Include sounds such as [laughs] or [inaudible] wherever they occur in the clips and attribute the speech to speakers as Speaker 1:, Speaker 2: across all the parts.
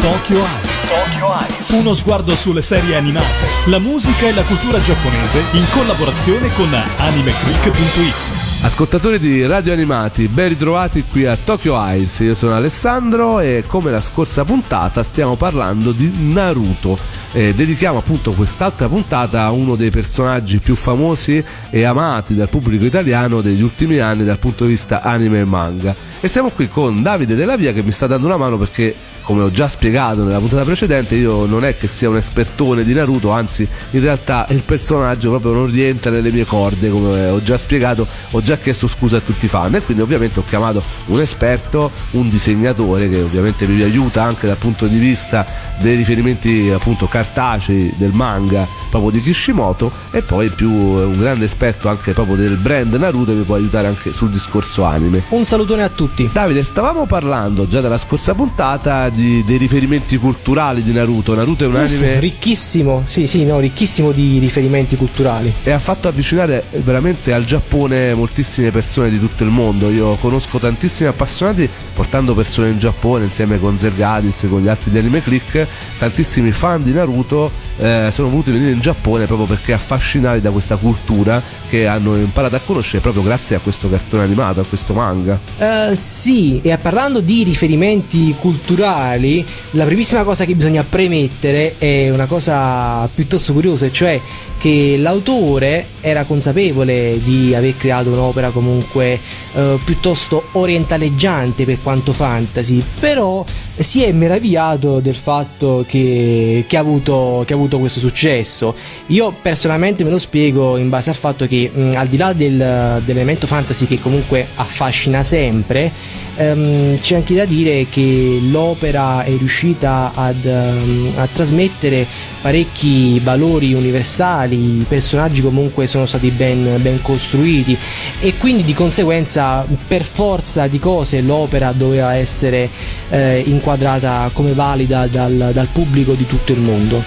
Speaker 1: Tokyo Eyes. Uno sguardo sulle serie animate, la musica e la cultura giapponese in collaborazione con animeclick.it.
Speaker 2: Ascoltatori di Radio Animati, ben ritrovati qui a Tokyo Eyes. Io sono Alessandro e come la scorsa puntata stiamo parlando di Naruto. Eh, dedichiamo appunto quest'altra puntata a uno dei personaggi più famosi e amati dal pubblico italiano degli ultimi anni dal punto di vista anime e manga. E siamo qui con Davide Della Via che mi sta dando una mano perché come ho già spiegato nella puntata precedente, io non è che sia un espertone di Naruto, anzi in realtà il personaggio proprio non rientra nelle mie corde, come ho già spiegato, ho già chiesto scusa a tutti i fan e quindi ovviamente ho chiamato un esperto, un disegnatore che ovviamente mi aiuta anche dal punto di vista dei riferimenti appunto cartacei del manga proprio di Kishimoto e poi più un grande esperto anche proprio del brand Naruto mi può aiutare anche sul discorso anime.
Speaker 3: Un salutone a tutti.
Speaker 2: Davide, stavamo parlando già dalla scorsa puntata di, dei riferimenti culturali di Naruto. Naruto è un
Speaker 3: Uff,
Speaker 2: anime
Speaker 3: ricchissimo, sì, sì, no, ricchissimo di riferimenti culturali.
Speaker 2: e ha fatto avvicinare veramente al Giappone moltissime persone di tutto il mondo. Io conosco tantissimi appassionati portando persone in Giappone insieme con Zergadis e con gli altri di Anime Click, tantissimi fan di Naruto eh, sono voluti venire in Giappone proprio perché affascinati da questa cultura che hanno imparato a conoscere proprio grazie a questo cartone animato, a questo manga.
Speaker 3: Eh, sì, e parlando di riferimenti culturali, la primissima cosa che bisogna premettere è una cosa piuttosto curiosa, cioè che l'autore era consapevole di aver creato un'opera comunque eh, piuttosto orientaleggiante per quanto fantasy, però si è meravigliato del fatto che, che ha, avuto, che ha avuto questo successo. Io personalmente me lo spiego in base al fatto che mh, al di là del- dell'elemento fantasy che comunque affascina sempre, ehm, c'è anche da dire che l'opera è riuscita ad, ehm, a trasmettere parecchi valori universali, i personaggi comunque sono stati ben, ben costruiti e quindi di conseguenza per forza di cose l'opera doveva essere eh, inquadrata come valida dal, dal pubblico di tutto il mondo.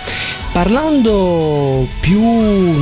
Speaker 3: Parlando più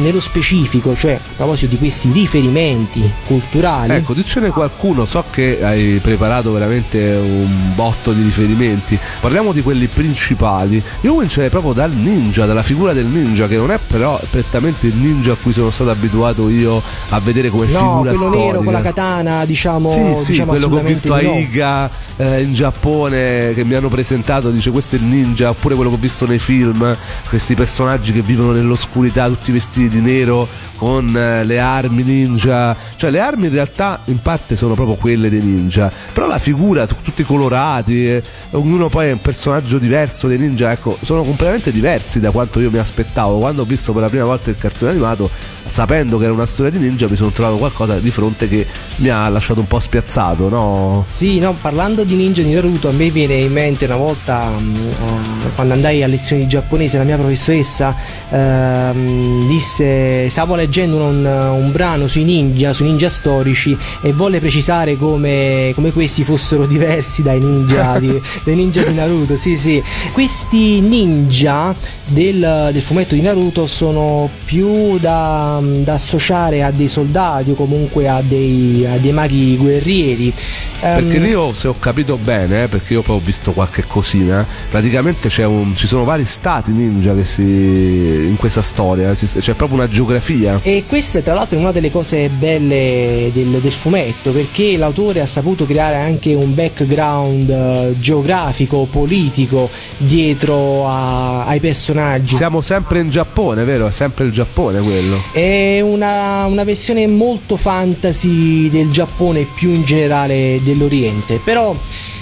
Speaker 3: nello specifico, cioè a proposito di questi riferimenti culturali,
Speaker 2: Ecco, dicene qualcuno, so che hai preparato veramente un botto di riferimenti. Parliamo di quelli principali. Io comincerei proprio dal ninja, dalla figura del ninja, che non è però prettamente il ninja a cui sono stato abituato io a vedere come
Speaker 3: no,
Speaker 2: figura
Speaker 3: quello
Speaker 2: storica.
Speaker 3: nero con la katana, diciamo,
Speaker 2: Sì, sì,
Speaker 3: diciamo
Speaker 2: quello che ho visto a
Speaker 3: no.
Speaker 2: Iga eh, in Giappone che mi hanno presentato, dice questo è il ninja, oppure quello che ho visto nei film, questi personaggi che vivono nell'oscurità, tutti vestiti di nero con eh, le armi ninja, cioè le armi in realtà in parte sono proprio quelle dei ninja, però la figura, tu- tutti colorati, eh, ognuno poi è un personaggio diverso dei ninja, ecco, sono completamente diversi da quanto io mi aspettavo. Quando ho visto per la prima volta il cartone animato, sapendo che era una storia di ninja, mi sono trovato qualcosa di fronte che mi ha lasciato un po' spiazzato, no?
Speaker 3: Sì, no, parlando di ninja di Naruto, a me viene in mente una volta eh, quando andai a lezioni di giapponese, la mia professoressa ehm, disse: Stavo leggendo un, un brano sui ninja, sui ninja storici, e volle precisare come, come questi fossero diversi dai ninja di, [laughs] dai ninja di Naruto. Sì, sì. Questi ninja del, del fumetto di Naruto sono più da, da associare a dei soldati o comunque a dei, a dei maghi guerrieri.
Speaker 2: Perché
Speaker 3: Ehm,
Speaker 2: lì io, se ho capito bene, eh, perché io poi ho visto qualche cosina, praticamente c'è un- ci sono vari stati ninja che si, in questa storia, si- c'è proprio una geografia.
Speaker 3: E questa tra l'altro è una delle cose belle del, del fumetto perché l'autore ha saputo creare anche un background eh, geografico, politico dietro a- ai personaggi.
Speaker 2: Siamo sempre in Giappone, vero? È sempre il Giappone quello.
Speaker 3: È una, una versione molto fantasy del Giappone più in generale dell'Oriente, però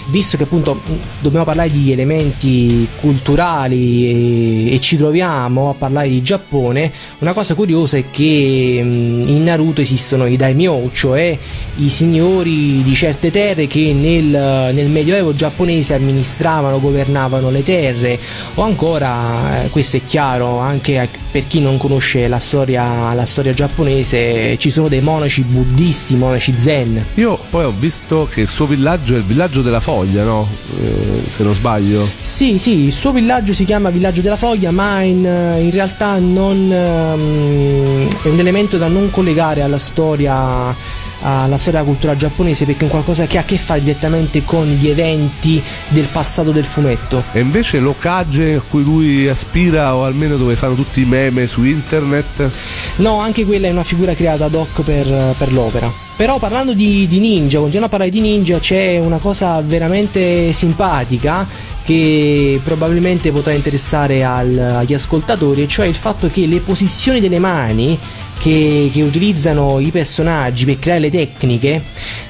Speaker 3: visto che appunto dobbiamo parlare di elementi culturali e, e ci troviamo a parlare di Giappone, una cosa curiosa è che mh, in Naruto esistono i daimyo, cioè i signori di certe terre che nel, nel medioevo giapponese amministravano, governavano le terre, o ancora, eh, questo è chiaro anche per chi non conosce la storia, la storia giapponese, ci sono dei monaci buddisti, monaci zen.
Speaker 2: Io poi ho visto che il suo villaggio è il villaggio della foglia, no? Eh, se non sbaglio.
Speaker 3: Sì, sì, il suo villaggio si chiama Villaggio della Foglia, ma in, in realtà non, ehm, è un elemento da non collegare alla storia, alla storia della cultura giapponese perché è un qualcosa che ha a che fare direttamente con gli eventi del passato del fumetto.
Speaker 2: E invece l'Okage a cui lui aspira o almeno dove fanno tutti i meme su internet?
Speaker 3: No, anche quella è una figura creata ad hoc per, per l'opera. Però parlando di, di ninja, continuando a parlare di ninja, c'è una cosa veramente simpatica che probabilmente potrà interessare al, agli ascoltatori, cioè il fatto che le posizioni delle mani che, che, utilizzano i personaggi per creare le tecniche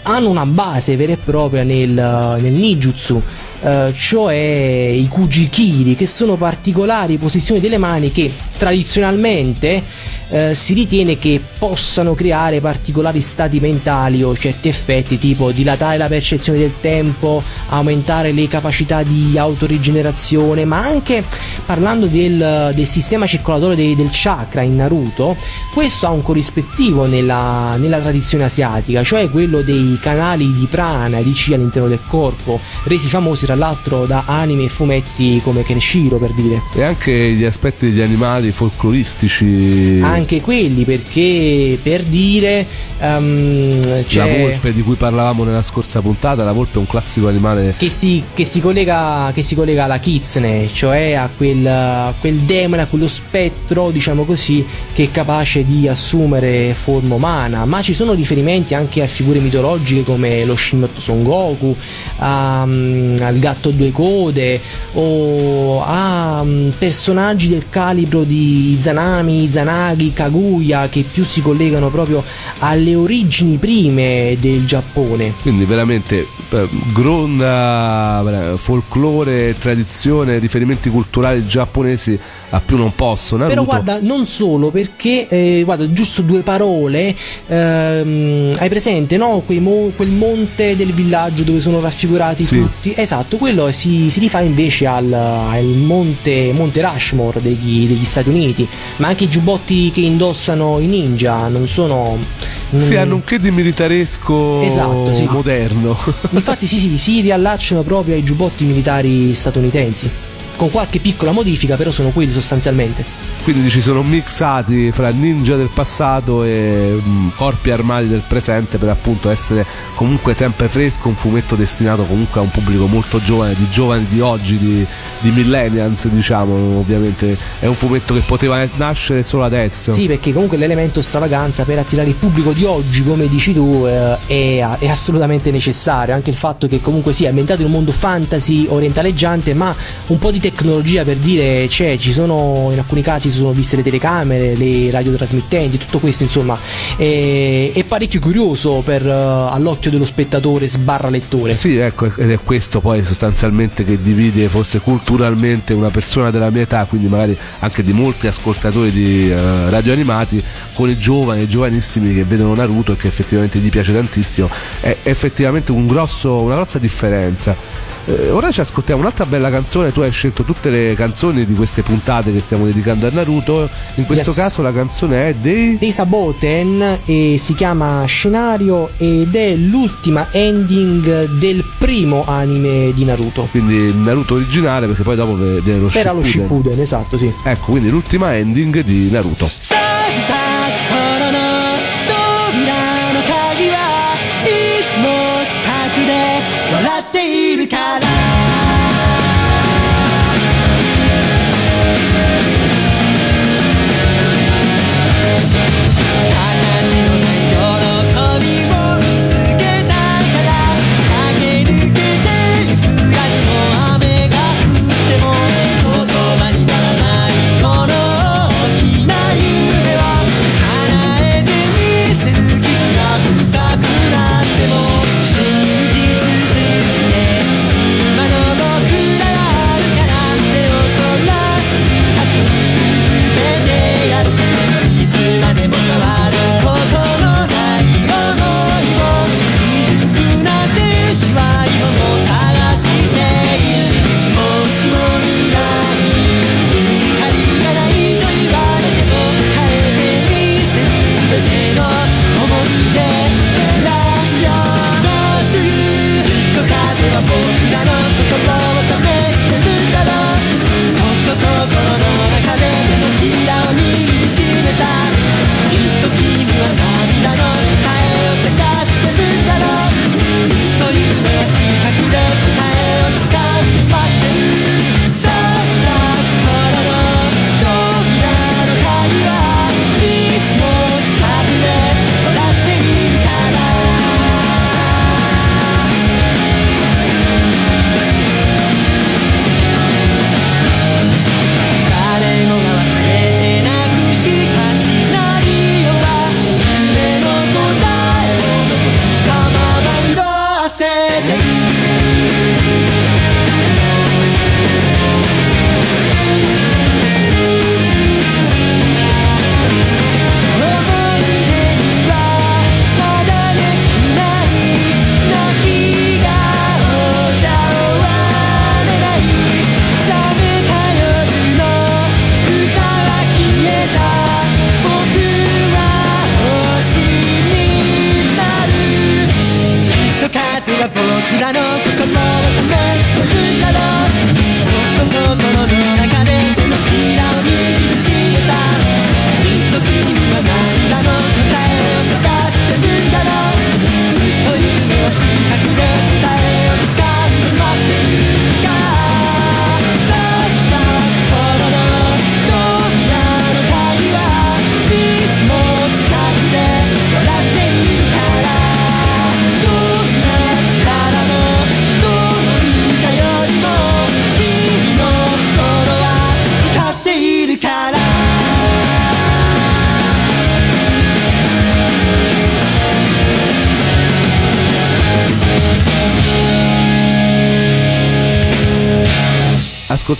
Speaker 3: hanno una base vera e propria nel, nel ninjutsu. Uh, cioè i kujikiri che sono particolari posizioni delle mani che tradizionalmente eh, si ritiene che possano creare particolari stati mentali o certi effetti tipo dilatare la percezione del tempo, aumentare le capacità di autorigenerazione, ma anche parlando del, del sistema circolatorio dei, del chakra in Naruto, questo ha un corrispettivo nella, nella tradizione asiatica, cioè quello dei canali di prana e di chi all'interno del corpo, resi famosi tra l'altro da anime e fumetti come Kenshiro per dire.
Speaker 2: E anche gli aspetti degli animali folcloristici.
Speaker 3: Ah, anche quelli perché per dire um,
Speaker 2: la volpe di cui parlavamo nella scorsa puntata la volpe è un classico animale
Speaker 3: che si, che si, collega, che si collega alla kitsune cioè a quel, a quel demone a quello spettro diciamo così che è capace di assumere forma umana ma ci sono riferimenti anche a figure mitologiche come lo Shinmotto Son Goku um, al gatto a due code o a um, personaggi del calibro di Zanami, Zanagi Kaguya che più si collegano proprio alle origini prime del Giappone.
Speaker 2: Quindi veramente eh, gronda folklore, tradizione, riferimenti culturali giapponesi a più non posso. Naruto.
Speaker 3: Però guarda, non solo perché, eh, guarda, giusto due parole, ehm, hai presente, no? Mo- quel monte del villaggio dove sono raffigurati sì. tutti? Esatto, quello si, si rifà invece al, al monte, monte, Rushmore degli, degli Stati Uniti, ma anche i giubbotti che indossano i ninja non sono
Speaker 2: sì, mm. hanno un che di militaresco esatto, sì. moderno. [laughs]
Speaker 3: Infatti, sì, sì, si riallacciano proprio ai giubbotti militari statunitensi con qualche piccola modifica, però sono quelli sostanzialmente.
Speaker 2: Quindi ci sono mixati fra ninja del passato e mm, corpi armati del presente per appunto essere comunque sempre fresco, un fumetto destinato comunque a un pubblico molto giovane, di giovani di oggi, di, di millennials diciamo, ovviamente è un fumetto che poteva nascere solo adesso.
Speaker 3: Sì, perché comunque l'elemento stravaganza per attirare il pubblico di oggi, come dici tu, eh, è, è, assolutamente necessario, anche il fatto che comunque sia ambientato in un mondo fantasy orientaleggiante, ma un po' di tecnologia per dire c'è, ci sono in alcuni casi sono viste le telecamere, le radiotrasmittenti, tutto questo insomma è, è parecchio curioso per, uh, all'occhio dello spettatore sbarra lettore.
Speaker 2: Sì, ecco, ed è questo poi sostanzialmente che divide forse culturalmente una persona della mia età, quindi magari anche di molti ascoltatori di uh, radio animati, con i giovani, i giovanissimi che vedono Naruto e che effettivamente gli piace tantissimo, è effettivamente un grosso, una grossa differenza. Eh, ora ci ascoltiamo un'altra bella canzone. Tu hai scelto tutte le canzoni di queste puntate che stiamo dedicando a Naruto. In questo yes. caso la canzone è dei.
Speaker 3: dei Saboten e si chiama Scenario ed è l'ultima ending del primo anime di Naruto.
Speaker 2: Quindi Naruto originale, perché poi dopo viene lo
Speaker 3: Era Shippuden. lo Shippuden, esatto, sì.
Speaker 2: Ecco, quindi l'ultima ending di Naruto. Sabita!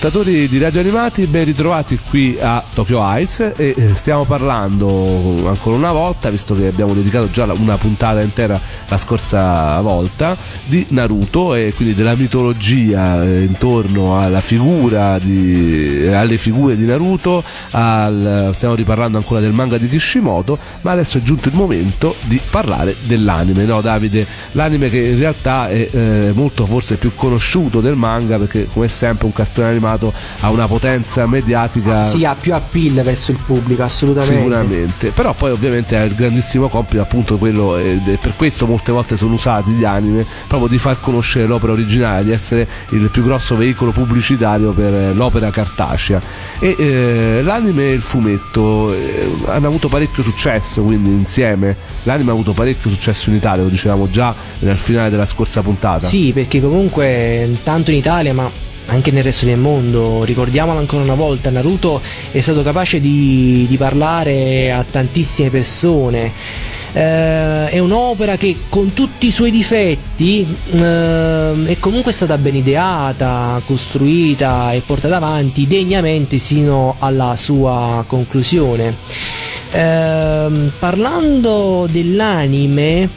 Speaker 2: Ascoltatori di Radio Animati, ben ritrovati qui a Tokyo Ice e eh, stiamo parlando ancora una volta, visto che abbiamo dedicato già una puntata intera la scorsa volta, di Naruto e quindi della mitologia eh, intorno alla figura di, alle figure di Naruto, al, stiamo riparlando ancora del manga di Kishimoto, ma adesso è giunto il momento di parlare dell'anime, no Davide? L'anime che in realtà è eh, molto forse più conosciuto del manga perché come sempre un cartone animato ha una potenza mediatica.
Speaker 3: Sì, ha più appeal verso il pubblico, assolutamente.
Speaker 2: Sicuramente. Però poi ovviamente ha il grandissimo compito, appunto quello, e per questo molte volte sono usati gli anime, proprio di far conoscere l'opera originale, di essere il più grosso veicolo pubblicitario per l'opera cartacea. E eh, l'anime e il fumetto eh, hanno avuto parecchio successo, quindi insieme. L'anime ha avuto parecchio successo in Italia, lo dicevamo già nel finale della scorsa puntata.
Speaker 3: Sì, perché comunque tanto in Italia, ma anche nel resto del mondo. Ricordiamolo ancora una volta, Naruto è stato capace di, di parlare a tantissime persone. Eh, è un'opera che con tutti i suoi difetti eh, è comunque stata ben ideata, costruita e portata avanti degnamente sino alla sua conclusione. Eh, parlando dell'anime,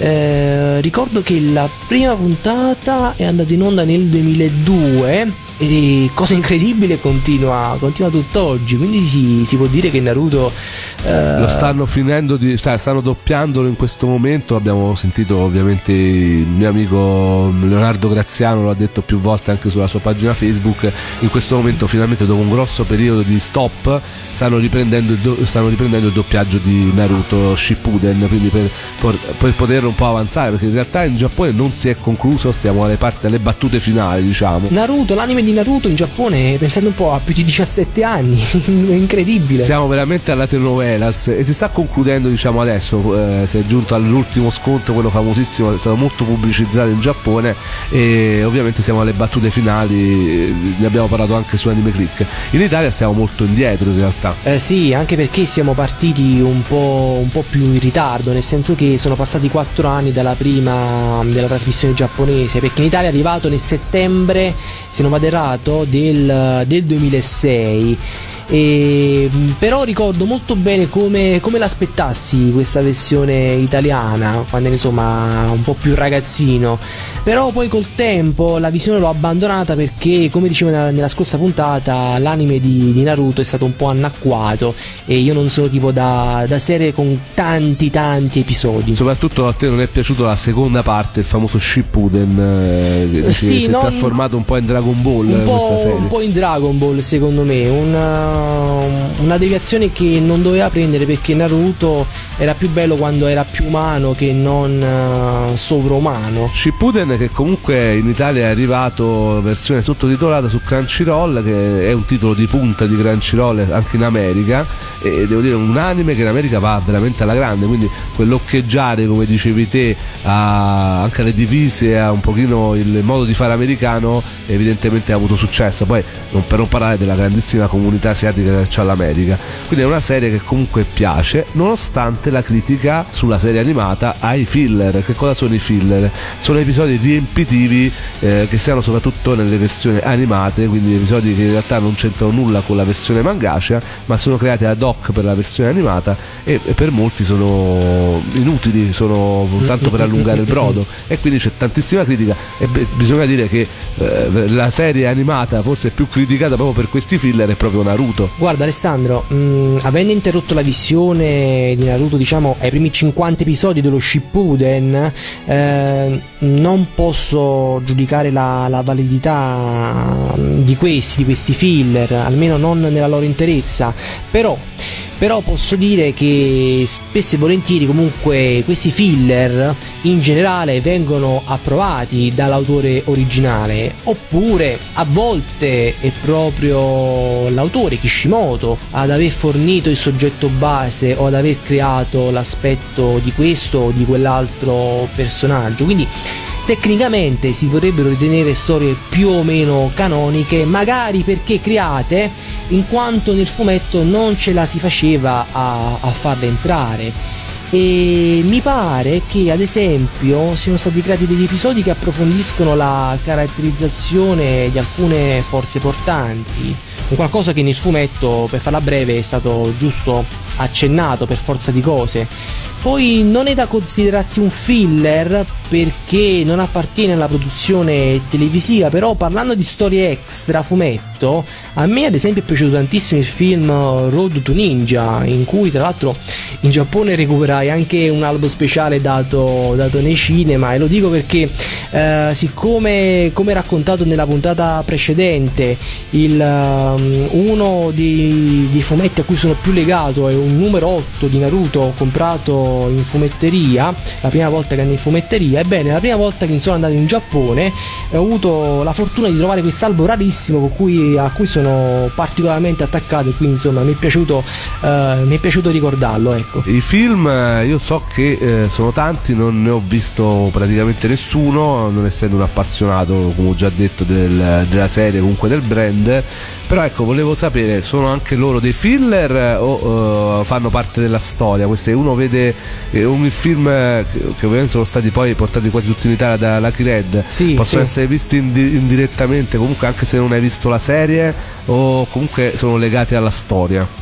Speaker 3: eh, ricordo che la prima puntata è andata in onda nel 2002 e cosa incredibile continua, continua tutt'oggi. Quindi si, si, può dire che Naruto
Speaker 2: eh... lo stanno finendo di, stanno doppiandolo in questo momento. Abbiamo sentito ovviamente il mio amico Leonardo Graziano lo ha detto più volte anche sulla sua pagina Facebook. In questo momento finalmente dopo un grosso periodo di stop stanno riprendendo il, stanno riprendendo il doppiaggio di Naruto Shippuden. Quindi per, per, per poter un po' avanzare perché in realtà in Giappone non si è concluso stiamo alle parti alle battute finali diciamo
Speaker 3: Naruto l'anime di Naruto in Giappone, pensando un po', ha più di 17 anni, [laughs] è incredibile.
Speaker 2: Siamo veramente alla telenovelas e si sta concludendo, diciamo adesso, eh, si è giunto all'ultimo scontro, quello famosissimo, è stato molto pubblicizzato in Giappone e ovviamente siamo alle battute finali, ne abbiamo parlato anche su Anime Click. In Italia stiamo molto indietro in realtà.
Speaker 3: Eh sì, anche perché siamo partiti un po', un po' più in ritardo, nel senso che sono passati 4 anni dalla prima della trasmissione giapponese, perché in Italia è arrivato nel settembre, se non vado errato, del, del 2006 e, però ricordo molto bene come, come, l'aspettassi questa versione italiana quando ero insomma un po' più ragazzino. Però poi col tempo la visione l'ho abbandonata perché come dicevo nella, nella scorsa puntata l'anime di, di, Naruto è stato un po' annacquato e io non sono tipo da, da, serie con tanti tanti episodi.
Speaker 2: Soprattutto a te non è piaciuta la seconda parte il famoso Shippuden eh, che sì, si è trasformato un po' in Dragon Ball
Speaker 3: un serie. un po' in Dragon Ball secondo me un una deviazione che non doveva prendere perché Naruto era più bello quando era più umano che non uh, sovrumano.
Speaker 2: Shippuden che comunque in Italia è arrivato versione sottotitolata su Crunchyroll che è un titolo di punta di Crunchyroll anche in America e devo dire un anime che in America va veramente alla grande quindi quell'occheggiare come dicevi te a, anche alle divise a un pochino il modo di fare americano evidentemente ha avuto successo poi non per non parlare della grandissima comunità asiatica che c'è all'America quindi è una serie che comunque piace nonostante la critica sulla serie animata ai filler. Che cosa sono i filler? Sono episodi riempitivi eh, che siano soprattutto nelle versioni animate, quindi episodi che in realtà non c'entrano nulla con la versione mangacea, ma sono creati ad hoc per la versione animata e, e per molti sono inutili, sono tanto per allungare il brodo e quindi c'è tantissima critica e beh, bisogna dire che eh, la serie animata forse più criticata proprio per questi filler è proprio Naruto.
Speaker 3: Guarda Alessandro, mh, mm, avendo interrotto la visione di Naruto diciamo ai primi 50 episodi dello Shippuden eh, non posso giudicare la, la, validità di questi, di questi filler almeno non nella loro interezza. Però però posso dire che spesso e volentieri comunque questi filler in generale vengono approvati dall'autore originale. Oppure a volte è proprio l'autore Kishimoto ad aver fornito il soggetto base o ad aver creato l'aspetto di questo o di quell'altro personaggio. Quindi tecnicamente si potrebbero ritenere storie più o meno canoniche, magari perché create in quanto nel fumetto non ce la si faceva a, a farle entrare. e mi pare che ad esempio siano stati creati degli episodi che approfondiscono la caratterizzazione di alcune forze portanti, qualcosa che nel fumetto, per farla breve, è stato giusto accennato per forza di cose. Poi non è da considerarsi un filler perché non appartiene alla produzione televisiva, però parlando di storie extra fumetto, a me ad esempio è piaciuto tantissimo il film Road to Ninja, in cui tra l'altro in Giappone recuperai anche un albo speciale dato, dato nei cinema e lo dico perché eh, siccome come raccontato nella puntata precedente il, um, uno dei, fumetti a cui sono più legato è un numero 8 di Naruto comprato in fumetteria la prima volta che andai in fumetteria ebbene la prima volta che sono andato in Giappone ho avuto la fortuna di trovare quest'albo rarissimo cui, a cui sono particolarmente attaccato e quindi insomma mi è piaciuto, eh, mi è piaciuto ricordarlo ecco.
Speaker 2: Ecco. I film eh, io so che eh, sono tanti, non ne ho visto praticamente nessuno, non essendo un appassionato, come ho già detto, del, della serie, comunque del brand. Però ecco, volevo sapere, sono anche loro dei filler o uh, fanno parte della storia? Queste, uno vede eh, un film che, che, ovviamente sono stati poi portati quasi tutti in Italia da Lucky Red, sì, possono sì. essere visti indi- indirettamente, comunque anche se non hai visto la serie o comunque sono legati alla storia.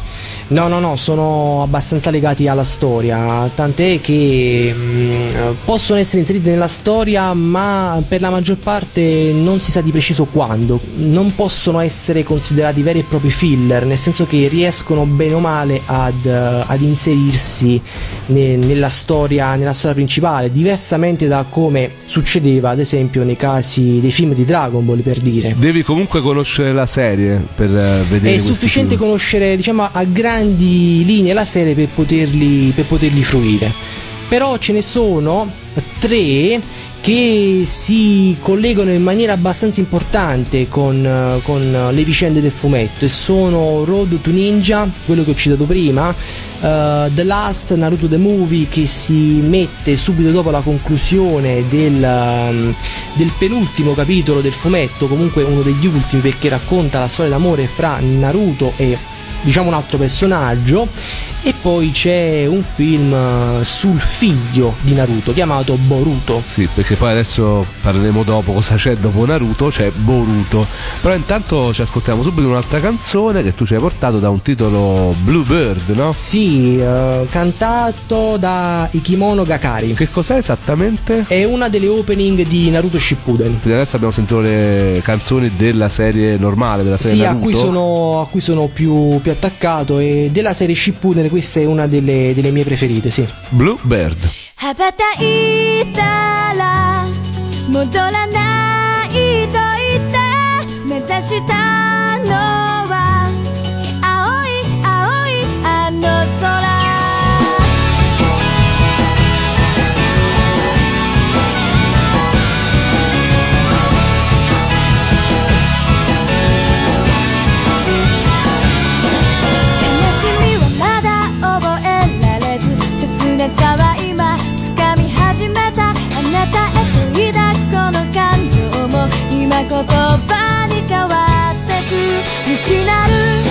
Speaker 3: No, no, no, sono abbastanza legati alla storia, tant'è che mh, mm, possono essere inseriti nella storia, ma per la maggior parte non si sa di preciso quando. Non possono essere considerati veri e propri filler, nel senso che riescono bene o male ad, uh, ad inserirsi ne, nella, storia, nella storia principale, diversamente da come succedeva ad esempio nei casi dei film di Dragon Ball per dire.
Speaker 2: Devi comunque conoscere la serie per uh, vedere.
Speaker 3: È sufficiente
Speaker 2: film.
Speaker 3: conoscere, diciamo, a grandi grandi linee la serie per poterli, per poterli fruire. Però ce ne sono tre che si collegano in maniera abbastanza importante con, con, le vicende del fumetto e sono Road to Ninja, quello che ho citato prima, uh, The Last Naruto the Movie che si mette subito dopo la conclusione del, um, del penultimo capitolo del fumetto, comunque uno degli ultimi perché racconta la storia d'amore fra Naruto e diciamo un altro personaggio e poi c'è un film eh, sul figlio di Naruto chiamato Boruto.
Speaker 2: Sì, perché poi adesso parleremo dopo cosa c'è dopo Naruto, c'è Boruto. Però intanto ci ascoltiamo subito un'altra canzone che tu ci hai portato da un titolo Bluebird, no?
Speaker 3: Sì, uh, cantato da Ikimono Gakari.
Speaker 2: Che cos'è esattamente?
Speaker 3: È una delle opening di Naruto Shippuden.
Speaker 2: Quindi adesso abbiamo sentito le canzoni della serie normale, della serie
Speaker 3: sì,
Speaker 2: Naruto.
Speaker 3: a cui sono, a cui sono più, più attaccato e della serie Shippuden questa è una delle, delle mie preferite, sì.
Speaker 2: Bluebird.
Speaker 4: 羽ばたいたら戻らないと言って目指した 言葉に変わってく。
Speaker 2: 未知なる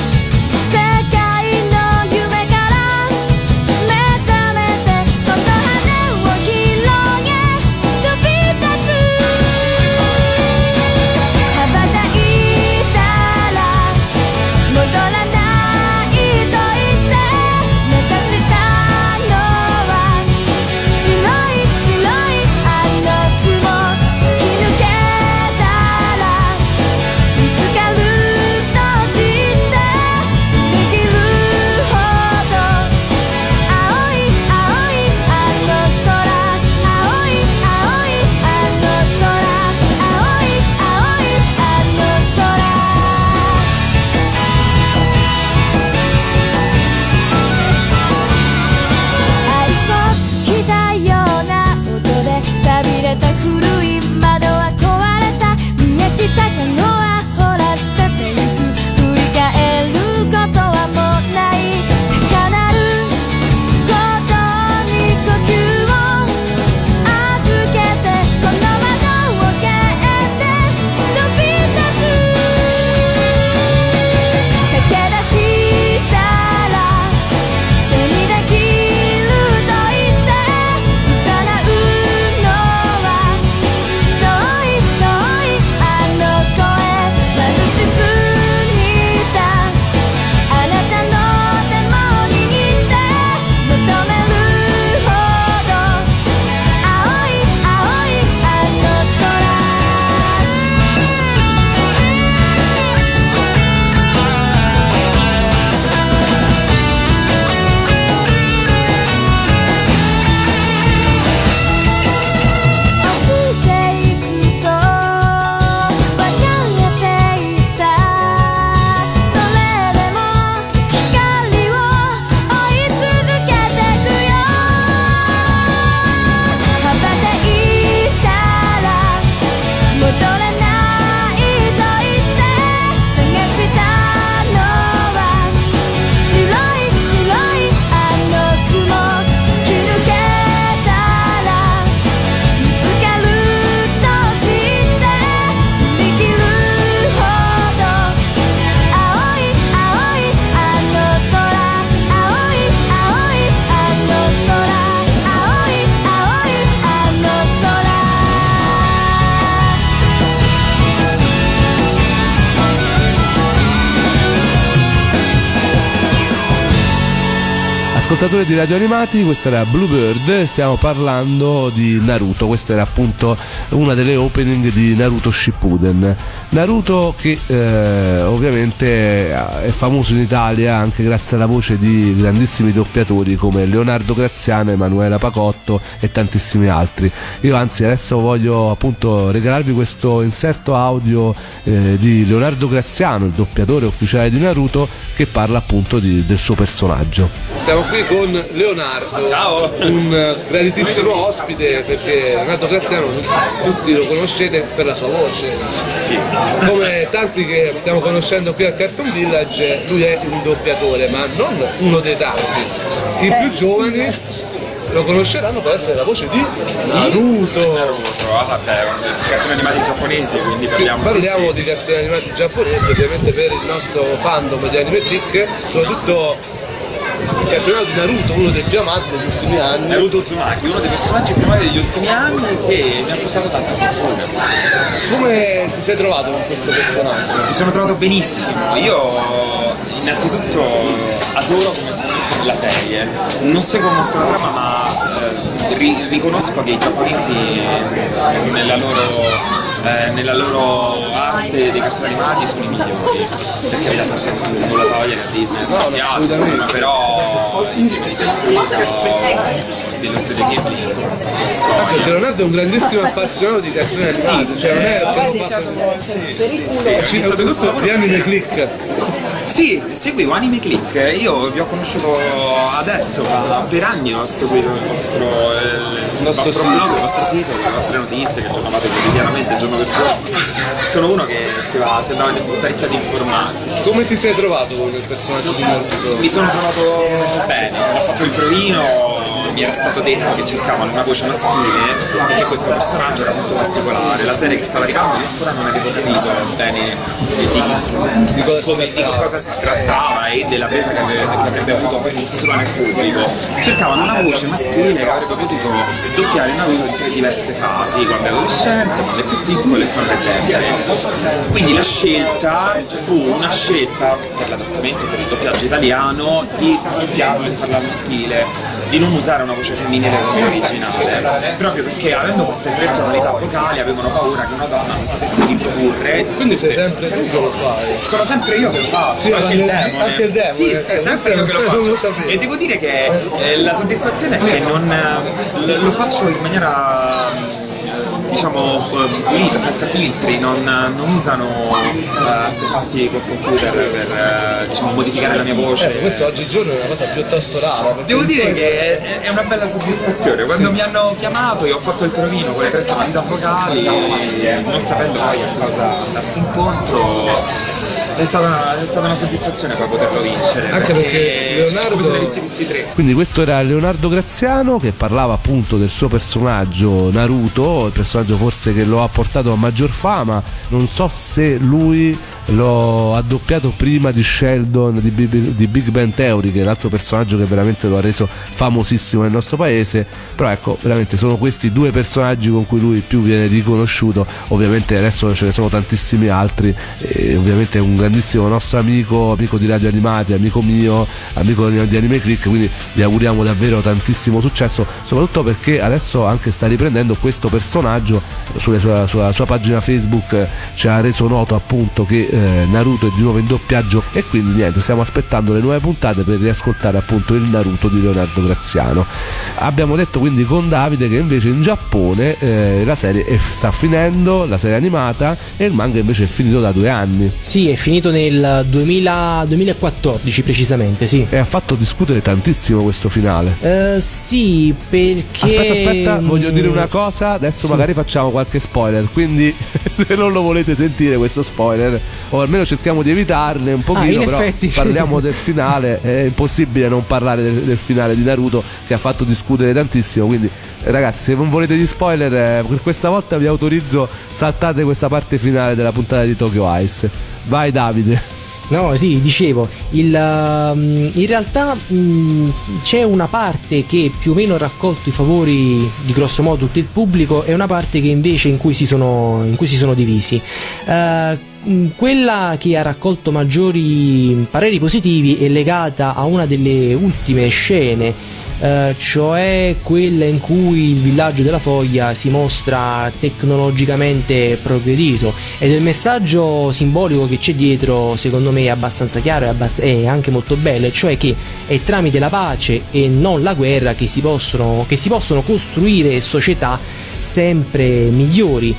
Speaker 2: Ascoltatori di Radio Animati, questa era Bluebird, stiamo parlando di Naruto, questa era appunto una delle opening di Naruto Shippuden. Naruto che eh, ovviamente è famoso in Italia anche grazie alla voce di grandissimi doppiatori come Leonardo Graziano, Emanuela Pacotto e tantissimi altri. Io anzi adesso voglio appunto regalarvi questo inserto audio eh, di Leonardo Graziano, il doppiatore ufficiale di Naruto, che parla appunto di, del suo personaggio. Siamo qui con Leonardo,
Speaker 5: Ciao.
Speaker 2: un graditissimo ospite perché Leonardo Graziano tutti lo conoscete per la sua voce.
Speaker 5: Sì.
Speaker 2: Come tanti che stiamo conoscendo qui al Cartoon Village, lui è un doppiatore, ma non uno dei tanti. I più giovani lo conosceranno per essere la voce di Naruto.
Speaker 5: Naruto, ah, vabbè, cartoni animati giapponesi, quindi parliamo
Speaker 2: Parliamo
Speaker 5: sì.
Speaker 2: di cartoni animati giapponesi, ovviamente per il nostro fandom di Anime Click, soprattutto il cartone di Naruto, uno dei più amati degli ultimi anni.
Speaker 5: Naruto Uzumaki, uno dei personaggi più amati degli ultimi anni che mi ha portato tanta fortuna.
Speaker 2: Come ti sei trovato con questo personaggio?
Speaker 5: Mi sono trovato benissimo. Io innanzitutto adoro la serie. Non seguo molto la trama, ma eh, ri- riconosco che i giapponesi eh, nella loro eh, nella loro arte dei cartoni animati sono i migliori. Per carità sta sempre nulla togliere a Disney e tanti altri ma però i film di Tetsuya dello studio Ghibli insomma la
Speaker 2: Perché Leonardo è un grandissimo appassionato di cartoni animati, cioè non è
Speaker 5: ho
Speaker 2: che lo fa
Speaker 5: iniziato sì, sì, sì, ho
Speaker 2: Ci
Speaker 5: iniziato Sì, seguivo Anime Click, io vi ho conosciuto adesso, per anni ho seguito il vostro, il, il vostro blog, il vostro sito, le vostre notizie che aggiornavate quotidianamente, giorno per giorno. Sono uno che si, va, si andava parecchio ad informare.
Speaker 2: Come ti sei trovato con il personaggio di Naruto?
Speaker 5: Mi sono trovato bene, ho fatto il provino, mi era stato detto che cercavano una voce maschile e che questo personaggio era molto particolare. La serie che stava arrivando ancora non avevo capito bene di,
Speaker 2: Di
Speaker 5: come- di cosa si trattava e della presa che, avrebbe, che avrebbe avuto poi in futuro nel pubblico. Cercavano una voce maschile che avrebbe potuto doppiare Naruto in tre diverse fasi, quando è adolescente, quando è più piccolo e quando è debole. Quindi la scelta fu una scelta per l'adattamento, per il doppiaggio italiano, di doppiarlo farlo al maschile, di non usare una voce femminile come originale, proprio perché avendo queste tre tonalità vocali avevano paura che una donna non potesse riprodurre
Speaker 2: Quindi sei sempre tu che lo fai.
Speaker 5: sono sempre io che lo faccio,
Speaker 2: Sì,
Speaker 5: anche il demone.
Speaker 2: anche il demone,
Speaker 5: Sì,
Speaker 2: eh,
Speaker 5: sì, sempre io che lo faccio. E devo dire che eh, la soddisfazione è che non eh, lo faccio in maniera eh, diciamo eh, pulita, senza filtri, non, non usano eh, artefatti col computer per eh, diciamo, modificare la mia voce.
Speaker 2: Eh, questo oggigiorno è una cosa piuttosto rara.
Speaker 5: Devo
Speaker 2: di
Speaker 5: dire che è, è una bella soddisfazione. Quando mi hanno chiamato e ho fatto il provino con le tre tonalità vocali, non sapendo poi a cosa andassi incontro, è stata, una, è stata una soddisfazione poi poterlo vincere.
Speaker 2: Anche perché Leonardo-
Speaker 5: è come se ne avessi tutti e tre.
Speaker 2: Quindi questo era Leonardo Graziano che parlava appunto del suo personaggio Naruto, il personaggio forse che lo ha portato a maggior fama. Non so se lui lo ha doppiato prima di Sheldon di Big, di Big Bang Theory, che è l'altro personaggio che veramente lo ha reso famosissimo nel nostro paese. Però ecco, veramente sono questi due personaggi con cui lui più viene riconosciuto. Ovviamente adesso ce ne sono tantissimi altri. E ovviamente è un grandissimo nostro amico, amico di Radio Animati, amico mio, amico di Anime Click, quindi gli auguriamo davvero tantissimo successo, soprattutto perché adesso anche sta riprendendo questo personaggio sulle sua, sulla sua pagina Facebook eh, ci ha reso noto appunto che eh, Naruto è di nuovo in doppiaggio e quindi niente, stiamo aspettando le nuove puntate per riascoltare appunto il Naruto di Leonardo Graziano. Abbiamo detto quindi con Davide che invece in Giappone eh, la serie è- sta finendo, la serie animata e il manga invece è finito da due anni
Speaker 3: Sì, è finito nel 2000 2014 precisamente, sì.
Speaker 2: e ha fatto discutere tantissimo questo finale.
Speaker 3: Eh, sì, perché...
Speaker 2: Aspetta, aspetta, voglio dire una cosa. Adesso
Speaker 3: Sì.
Speaker 2: magari facciamo qualche spoiler. Quindi, [laughs] se non lo volete sentire questo spoiler, o almeno cerchiamo di evitarne un pochino.
Speaker 3: Ah,
Speaker 2: però
Speaker 3: effetti, sì.
Speaker 2: parliamo del finale. È impossibile non parlare del, del finale di Naruto che ha fatto discutere tantissimo. Quindi, ragazzi, se non volete di spoiler, eh, per questa volta vi autorizzo, saltate questa parte finale della puntata di Tokyo Ice. Vai, Davide.
Speaker 3: No, sì, dicevo, il, um, in realtà mm, c'è una parte che più o meno ha raccolto i favori di grosso modo tutto il pubblico e una parte che invece in cui si sono, in cui si sono divisi. Mh, quella che ha raccolto maggiori pareri positivi è legata a una delle ultime scene eh, cioè quella in cui il villaggio della foglia si mostra tecnologicamente progredito ed il messaggio simbolico che c'è dietro secondo me è abbastanza chiaro e abbast- anche molto bello, cioè che è tramite la pace e non la guerra che si possono, che si possono costruire società sempre migliori.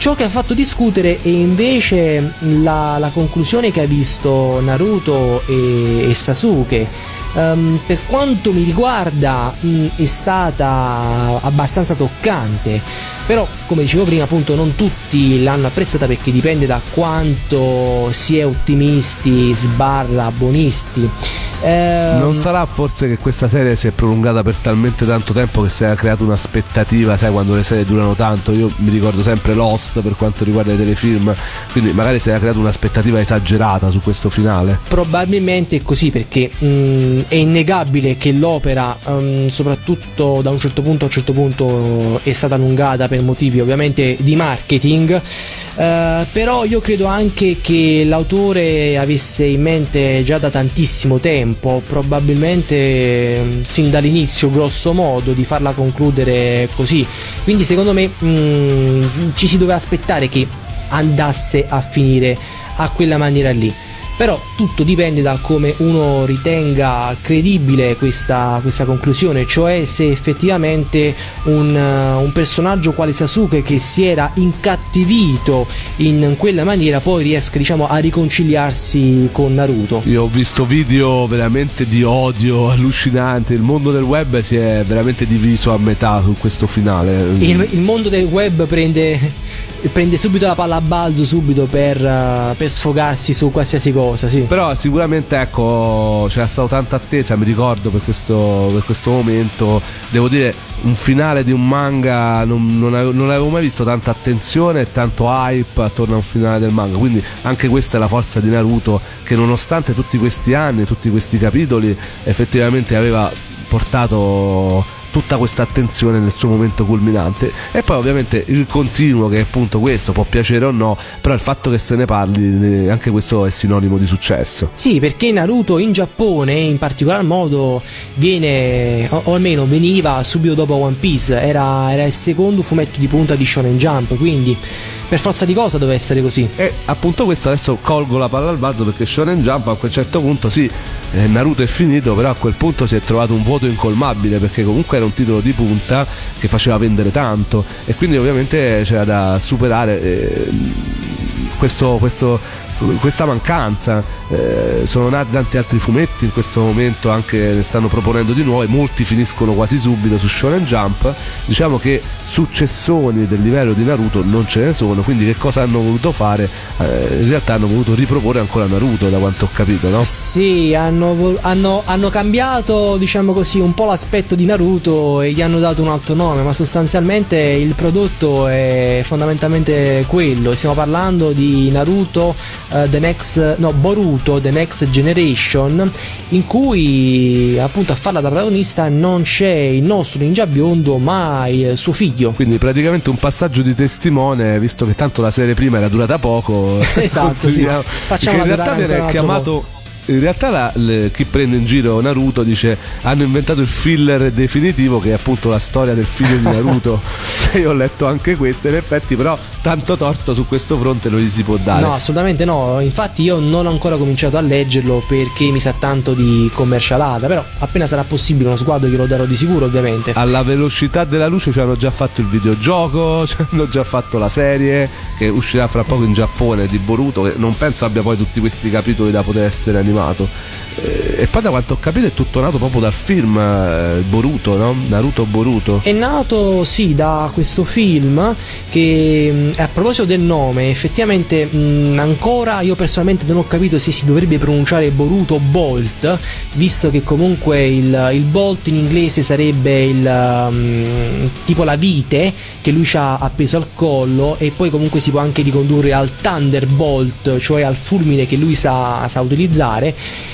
Speaker 3: Ciò che ha fatto discutere è invece la, la conclusione che ha visto Naruto e, e Sasuke Um, per quanto mi riguarda mh, è stata abbastanza toccante. Però come dicevo prima appunto non tutti l'hanno apprezzata perché dipende da quanto si è ottimisti sbarra buonisti
Speaker 2: eh, non sarà forse che questa serie si è prolungata per talmente tanto tempo che si era creata un'aspettativa, sai, quando le serie durano tanto. Io mi ricordo sempre Lost per quanto riguarda i telefilm, quindi magari si era creata un'aspettativa esagerata su questo finale.
Speaker 3: Probabilmente è così perché mh, mm, è innegabile che l'opera, um, soprattutto da un certo punto a un certo punto, è stata allungata per motivi ovviamente di marketing. Uh, però io credo anche che l'autore avesse in mente già da tantissimo tempo tempo, probabilmente mm, sin dall'inizio, grosso modo, di farla concludere così. Quindi secondo me mh, mm, ci si doveva aspettare che andasse a finire a quella maniera lì però tutto dipende da come uno ritenga credibile questa, questa conclusione, cioè se effettivamente un, uh, un, personaggio quale Sasuke che si era incattivito in quella maniera poi riesca diciamo a riconciliarsi con Naruto.
Speaker 2: Io ho visto video veramente di odio allucinante, il mondo del web si è veramente diviso a metà su questo finale.
Speaker 3: Il, il mondo del web prende prende subito la palla a balzo subito per, uh, per, sfogarsi su qualsiasi cosa. Sì.
Speaker 2: Però sicuramente ecco c'era stata tanta attesa, mi ricordo per questo, per questo momento. Devo dire, un finale di un manga non, non, avevo, non, avevo, mai visto tanta attenzione e tanto hype attorno a un finale del manga. Quindi anche questa è la forza di Naruto che nonostante tutti questi anni, tutti questi capitoli, effettivamente aveva portato tutta questa attenzione nel suo momento culminante. E poi ovviamente il continuo che è appunto questo può piacere o no però il fatto che se ne parli eh, anche questo è sinonimo di successo.
Speaker 3: Sì perché Naruto in Giappone in particolar modo viene o, almeno veniva subito dopo One Piece. Era, era il secondo fumetto di punta di Shonen Jump quindi per forza di cosa deve essere così.
Speaker 2: E appunto questo adesso colgo la palla al balzo perché Shonen Jump a quel certo punto sì, eh, Naruto è finito, però a quel punto si è trovato un voto incolmabile perché comunque era un titolo di punta che faceva vendere tanto e quindi ovviamente c'era da superare eh, questo, questo questa mancanza. Eh, sono nati tanti altri fumetti in questo momento, anche ne stanno proponendo di nuovi, molti finiscono quasi subito su Shonen Jump. Diciamo che successoni del livello di Naruto non ce ne sono, quindi che cosa hanno voluto fare? Eh, in realtà hanno voluto riproporre ancora Naruto, da quanto ho capito, no?
Speaker 3: Sì, hanno, hanno, hanno cambiato, diciamo così, un po' l'aspetto di Naruto e gli hanno dato un altro nome, ma sostanzialmente il prodotto è fondamentalmente quello. Stiamo parlando di Naruto uh, The Next, no, Boruto The Next Generation, in cui appunto a farla da protagonista non c'è il nostro ninja biondo, ma il suo figlio.
Speaker 2: Quindi praticamente un passaggio di testimone, visto che tanto la serie prima era durata poco. [laughs]
Speaker 3: Esatto, sì. Facciamo
Speaker 2: in realtà viene chiamato in realtà la, le, chi prende in giro Naruto dice hanno inventato il filler definitivo che è appunto la storia del figlio di Naruto. [laughs] Io ho letto anche questo in effetti però tanto torto su questo fronte non gli si può dare.
Speaker 3: No assolutamente no. Infatti io non ho ancora cominciato a leggerlo perché mi sa tanto di commercialata però appena sarà possibile uno sguardo glielo darò di sicuro ovviamente.
Speaker 2: Alla velocità della luce ci hanno già fatto il videogioco [laughs] ci hanno già fatto la serie che uscirà fra poco in Giappone di Boruto che non penso abbia poi tutti questi capitoli da poter essere animati animato. Eh, e poi da quanto ho capito è tutto nato proprio dal film eh, Boruto, no? Naruto Boruto.
Speaker 3: È nato sì da questo film che mm, a proposito del nome effettivamente mh, mm, ancora io personalmente non ho capito se si dovrebbe pronunciare Boruto Bolt, visto che comunque il, il Bolt in inglese sarebbe il mh, mm, tipo la vite che lui ha appeso al collo e poi comunque si può anche ricondurre al Thunderbolt, cioè al fulmine che lui sa, sa utilizzare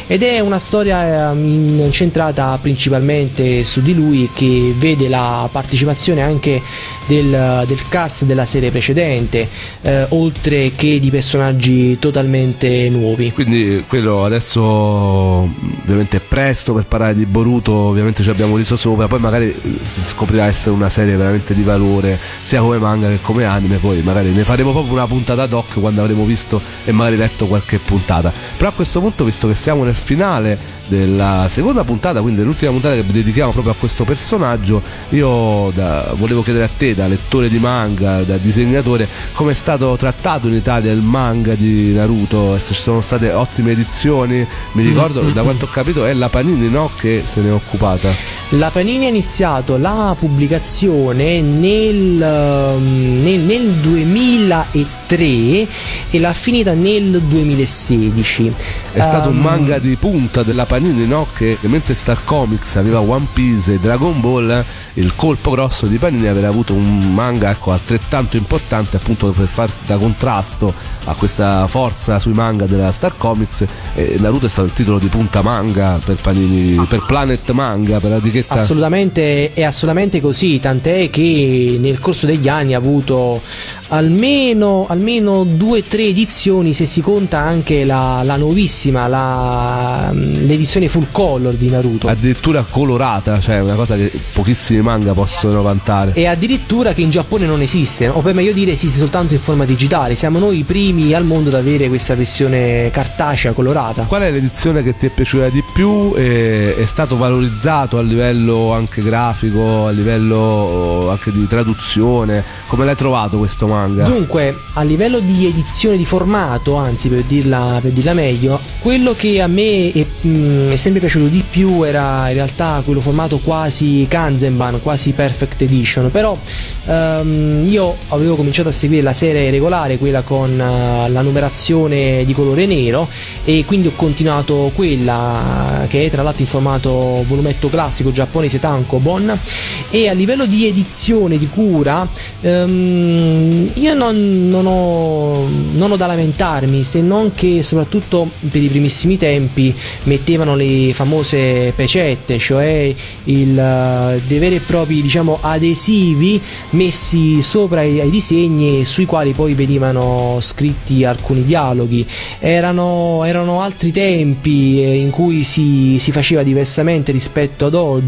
Speaker 3: ed è una storia ehm, incentrata principalmente su di lui che vede la partecipazione anche del, del cast della serie precedente, eh, oltre che di personaggi totalmente nuovi.
Speaker 2: Quindi quello adesso ovviamente è presto per parlare di Boruto, ovviamente ci abbiamo riso sopra, poi magari si scoprirà essere una serie veramente di valore sia come manga che come anime, poi magari ne faremo proprio una puntata doc quando avremo visto e magari letto qualche puntata. Però a questo punto, visto che siamo nel finale della seconda puntata, quindi dell'ultima puntata che dedichiamo proprio a questo personaggio, io da, volevo chiedere a te, da lettore di manga, da disegnatore, come è stato trattato in Italia il manga di Naruto, se ci sono state ottime edizioni, mi ricordo, mm-hmm. da quanto ho capito è la Panini no, che se ne è occupata.
Speaker 3: La Panini ha iniziato la pubblicazione nel, ehm, nel, nel 2003 e l'ha finita nel 2016.
Speaker 2: È um, stato un ehm, manga di punta della Panini, no? Che mentre Star Comics aveva One Piece e Dragon Ball, il colpo grosso di Panini aveva avuto un manga ecco, altrettanto importante appunto per far da contrasto a questa forza sui manga della Star Comics e Naruto è stato il titolo di punta manga per Panini, per Planet Manga, per la etichetta.
Speaker 3: Assolutamente, è assolutamente così, tant'è che nel corso degli anni ha avuto almeno, almeno due o tre edizioni se si conta anche la, la nuovissima, la, l'edizione full color di Naruto.
Speaker 2: Addirittura colorata, cioè una cosa che pochissimi manga possono vantare.
Speaker 3: E addirittura che in Giappone non esiste, o per meglio dire esiste soltanto in forma digitale. Siamo noi i primi al mondo ad avere questa versione cartacea colorata.
Speaker 2: Qual è l'edizione che ti è piaciuta di più? E è stato valorizzato a livello anche grafico, a livello anche di traduzione? Come l'hai trovato questo manga?
Speaker 3: Dunque, a livello di edizione di formato, anzi per dirla, per dirla meglio, quello che a me è, mh, mm, è sempre piaciuto di più era in realtà quello formato quasi Kanzenban, quasi Perfect Edition, però um, io avevo cominciato a seguire la serie regolare, quella con uh, la numerazione di colore nero e quindi ho continuato quella che è tra l'altro in formato volumetto classico giapponese Tankobon e a livello di edizione di cura um, io non, non, ho, non ho da lamentarmi se non che soprattutto per i primissimi tempi mettevano le famose pecette, cioè il, uh, dei veri e propri diciamo, adesivi messi sopra ai, ai, disegni sui quali poi venivano scritti alcuni dialoghi. Erano, erano altri tempi eh, in cui si, si faceva diversamente rispetto ad oggi,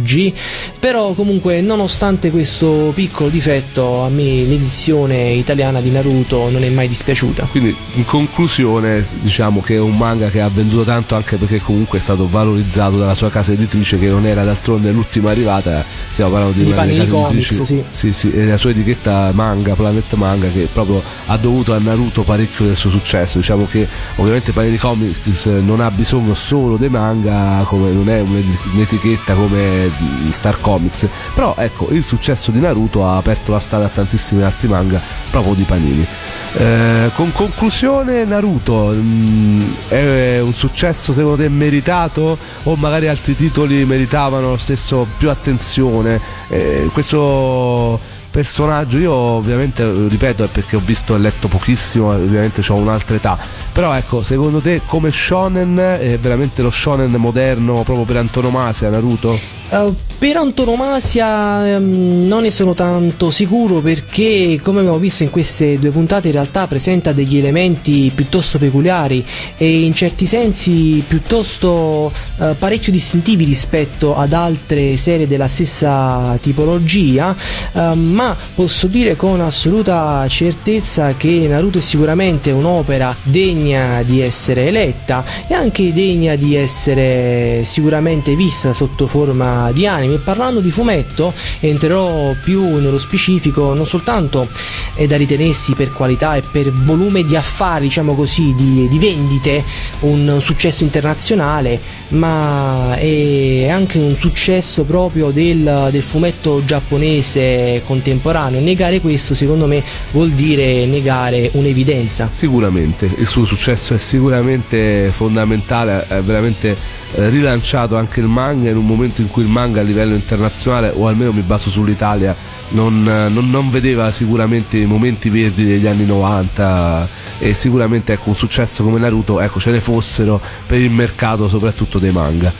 Speaker 3: però comunque nonostante questo piccolo difetto a me l'edizione italiana di Naruto non è mai dispiaciuta.
Speaker 2: Quindi in conclusione diciamo che è un manga che ha venduto tanto anche perché comunque è stato valorizzato dalla sua casa editrice che non era d'altronde l'ultima arrivata, stiamo parlando di,
Speaker 3: di una delle comics, editrici.
Speaker 2: Sì. sì, sì, la sua etichetta manga, Planet Manga che proprio ha dovuto a Naruto parecchio del suo successo. Diciamo che ovviamente Panini Comics non ha bisogno solo dei manga, come non è un'etichetta come Star Comics, però ecco il successo di Naruto ha aperto la strada a tantissimi altri manga proprio di Panini. Eh, con conclusione, Naruto mh, mm, è un successo secondo te meritato o magari altri titoli meritavano lo stesso più attenzione? Eh, questo personaggio io ovviamente ripeto è perché ho visto e letto pochissimo ovviamente ho un'altra età però ecco secondo te come shonen è veramente lo shonen moderno proprio per antonomasia Naruto?
Speaker 3: Uh, per antonomasia um, non ne sono tanto sicuro perché come abbiamo visto in queste due puntate in realtà presenta degli elementi piuttosto peculiari e in certi sensi piuttosto uh, parecchio distintivi rispetto ad altre serie della stessa tipologia. Uh, ma posso dire con assoluta certezza che Naruto è sicuramente un'opera degna di essere eletta e anche degna di essere sicuramente vista sotto forma di anime. Parlando di fumetto, entrerò più nello specifico, non soltanto è da ritenersi per qualità e per volume di affari, diciamo così, di, di vendite, un successo internazionale, ma è anche un successo proprio del, del fumetto giapponese contemporaneo. Negare questo, secondo me, vuol dire negare un'evidenza.
Speaker 2: Sicuramente, il suo successo è sicuramente fondamentale, è veramente eh, rilanciato anche il manga in un momento in cui il manga a livello internazionale o almeno mi baso sull'Italia non, non, non, vedeva sicuramente i momenti verdi degli anni 90 e sicuramente ecco, un successo come Naruto ecco, ce ne fossero per il mercato soprattutto dei manga.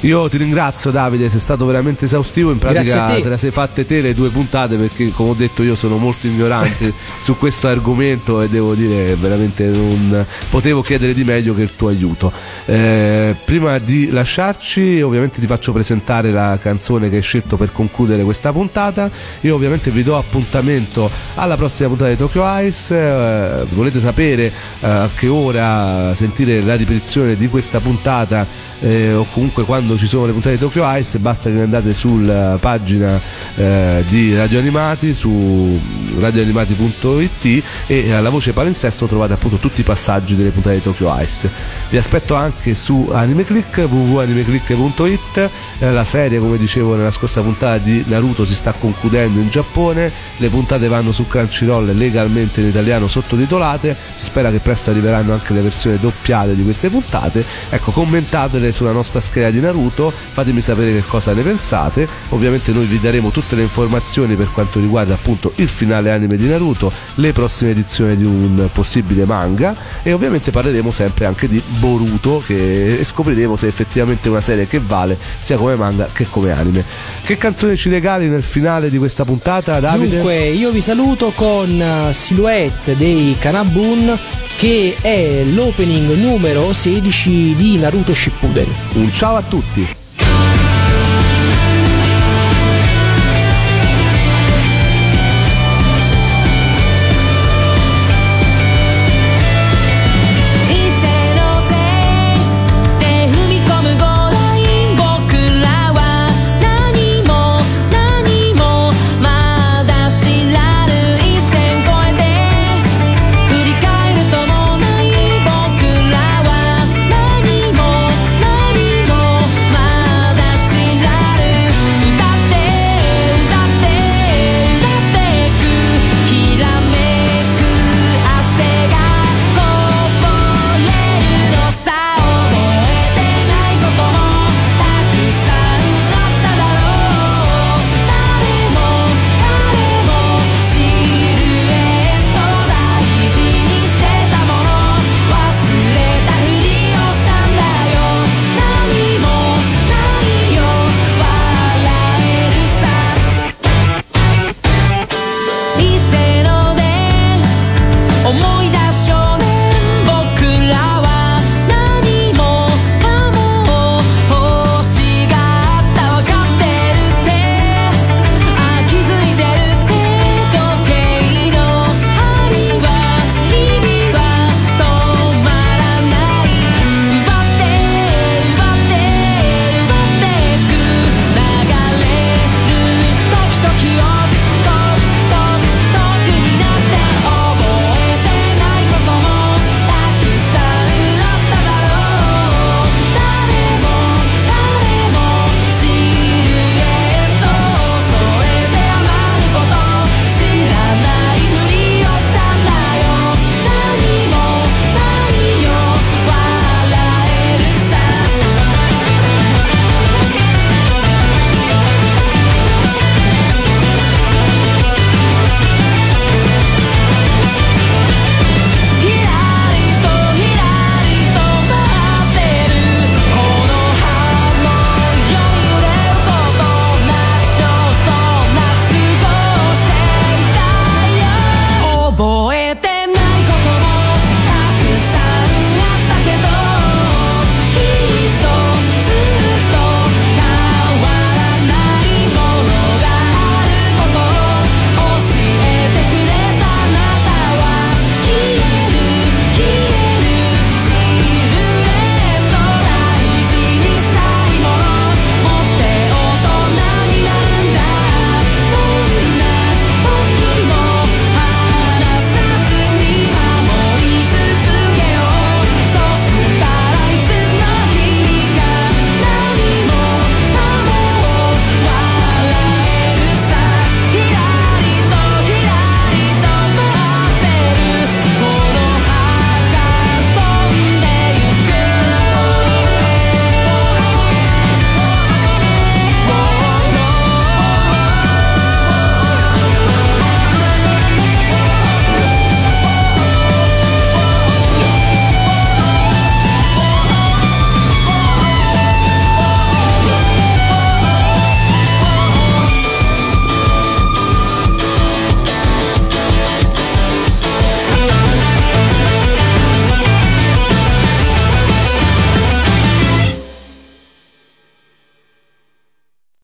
Speaker 2: Io ti ringrazio Davide, sei stato veramente esaustivo, in pratica te. te la sei fatte te le due puntate perché come ho detto io sono molto ignorante [laughs] su questo argomento e devo dire veramente non potevo chiedere di meglio che il tuo aiuto. Eh, prima di lasciarci ovviamente ti faccio presentare la canzone che hai scelto per concludere questa puntata. Io ovviamente vi do appuntamento alla prossima puntata di Tokyo Ice. Eh, volete sapere eh, a che ora sentire la ripetizione di questa puntata eh, o comunque quando ci sono le puntate di Tokyo Ice basta che andate sulla pagina eh, di Radio Animati su radioanimati.it e alla voce palinsesto trovate appunto tutti i passaggi delle puntate di Tokyo Ice vi aspetto anche su AnimeClick www.animeclick.it eh, la serie come dicevo nella scorsa puntata di Naruto si sta concludendo in Giappone le puntate vanno su Crunchyroll legalmente in italiano sottotitolate si spera che presto arriveranno anche le versioni doppiate di queste puntate ecco commentatele sulla nostra scheda di Naruto, fatemi sapere che cosa ne pensate. Ovviamente noi vi daremo tutte le informazioni per quanto riguarda appunto il finale anime di Naruto, le prossime edizioni di un possibile manga e ovviamente parleremo sempre anche di Boruto che [laughs] scopriremo se è effettivamente una serie che vale sia come manga che come anime. Che canzone ci regali nel finale di questa puntata, Davide?
Speaker 3: Dunque, io vi saluto con uh, Silhouette dei Kanabun che è l'opening numero 16 di Naruto Shippuden.
Speaker 2: Un ciao a tutti!